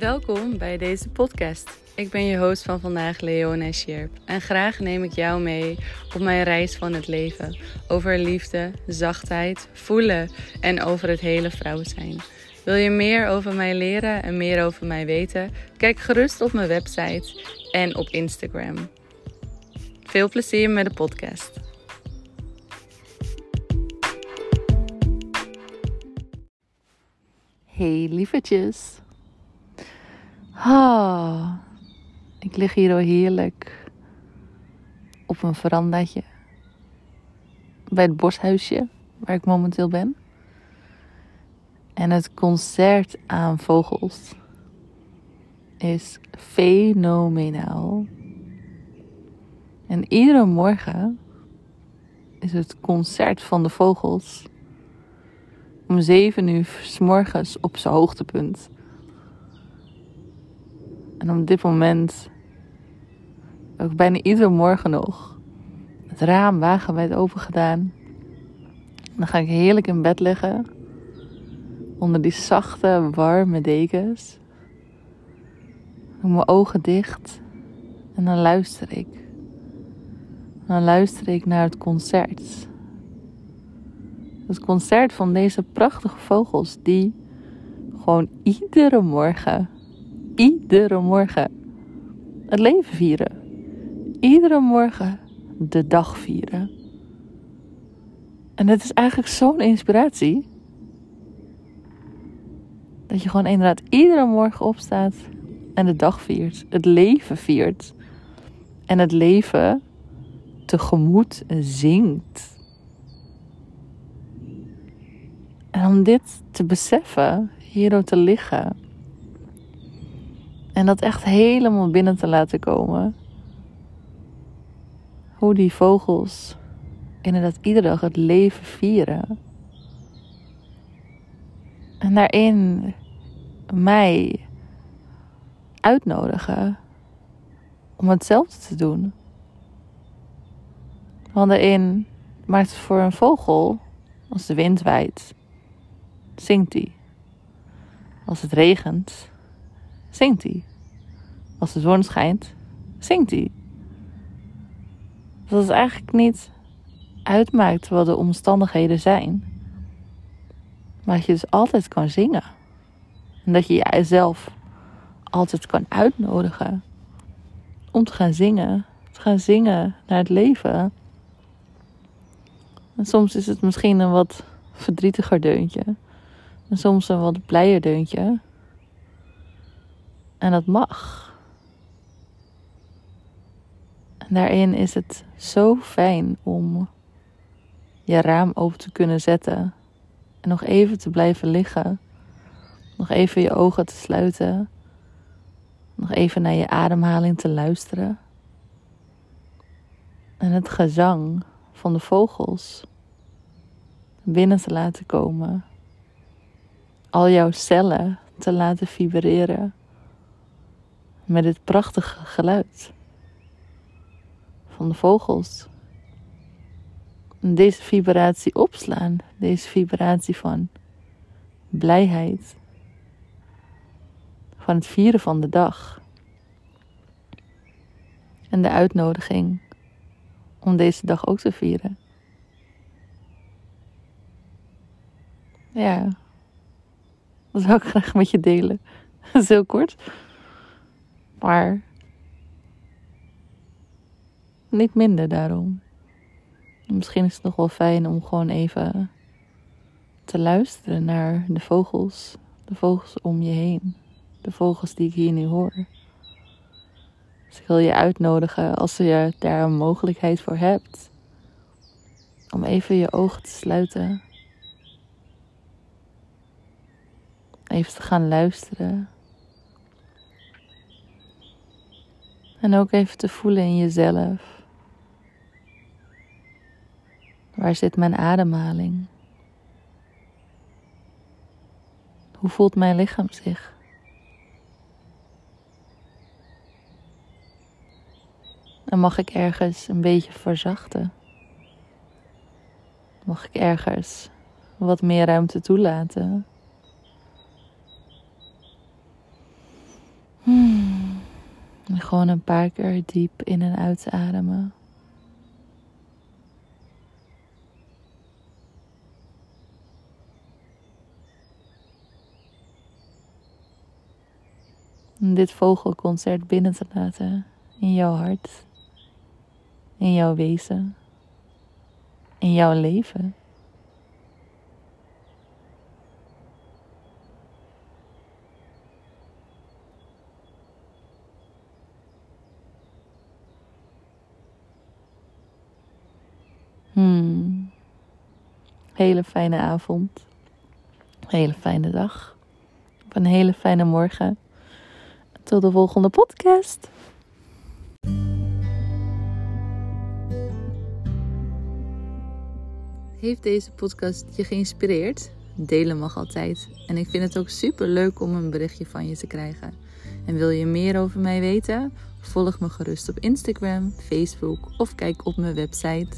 Welkom bij deze podcast. Ik ben je host van vandaag, Leona Sjerp. En graag neem ik jou mee op mijn reis van het leven. Over liefde, zachtheid, voelen en over het hele vrouw zijn. Wil je meer over mij leren en meer over mij weten? Kijk gerust op mijn website en op Instagram. Veel plezier met de podcast. Hey lievertjes. Ah, ik lig hier al heerlijk op een verandaatje bij het boshuisje waar ik momenteel ben. En het concert aan vogels is fenomenaal. En iedere morgen is het concert van de vogels om 7 uur s morgens op zijn hoogtepunt. En op dit moment, ook bijna iedere morgen nog, het raam wagenwijd open gedaan. Dan ga ik heerlijk in bed liggen. Onder die zachte, warme dekens. Doe mijn ogen dicht. En dan luister ik. Dan luister ik naar het concert. Het concert van deze prachtige vogels die gewoon iedere morgen, iedere morgen het leven vieren. Iedere morgen de dag vieren. En het is eigenlijk zo'n inspiratie. Dat je gewoon inderdaad iedere morgen opstaat en de dag viert. Het leven viert. En het leven tegemoet zingt. En om dit te beseffen, hierdoor te liggen. En dat echt helemaal binnen te laten komen. Hoe die vogels inderdaad iedere dag het leven vieren. En daarin mij uitnodigen om hetzelfde te doen. Want daarin maakt het voor een vogel, als de wind waait, zingt hij. Als het regent, zingt hij. Als de zon schijnt, zingt hij. Dat het eigenlijk niet uitmaakt wat de omstandigheden zijn. Maar dat je dus altijd kan zingen. En dat je jezelf altijd kan uitnodigen om te gaan zingen. Te gaan zingen naar het leven. En soms is het misschien een wat verdrietiger deuntje. En soms een wat blijer deuntje. En dat mag. En daarin is het zo fijn om je raam open te kunnen zetten. En nog even te blijven liggen. Nog even je ogen te sluiten. Nog even naar je ademhaling te luisteren. En het gezang van de vogels binnen te laten komen. Al jouw cellen te laten vibreren met dit prachtige geluid van de vogels. Deze vibratie opslaan, deze vibratie van blijheid, van het vieren van de dag. En de uitnodiging om deze dag ook te vieren. Ja, dat zou ik graag met je delen. Is heel kort. Maar niet minder daarom. Misschien is het nog wel fijn om gewoon even te luisteren naar de vogels. De vogels om je heen. De vogels die ik hier nu hoor. Dus ik wil je uitnodigen als je daar een mogelijkheid voor hebt. Om even je ogen te sluiten. Even te gaan luisteren. En ook even te voelen in jezelf. Waar zit mijn ademhaling? Hoe voelt mijn lichaam zich? En mag ik ergens een beetje verzachten? Mag ik ergens wat meer ruimte toelaten? Gewoon een paar keer diep in en uitademen. Om dit vogelconcert binnen te laten in jouw hart, in jouw wezen, in jouw leven. Hmm. Hele fijne avond. Hele fijne dag. Een hele fijne morgen. Tot de volgende podcast. Heeft deze podcast je geïnspireerd? Delen mag altijd. En ik vind het ook super leuk om een berichtje van je te krijgen. En wil je meer over mij weten? Volg me gerust op Instagram, Facebook of kijk op mijn website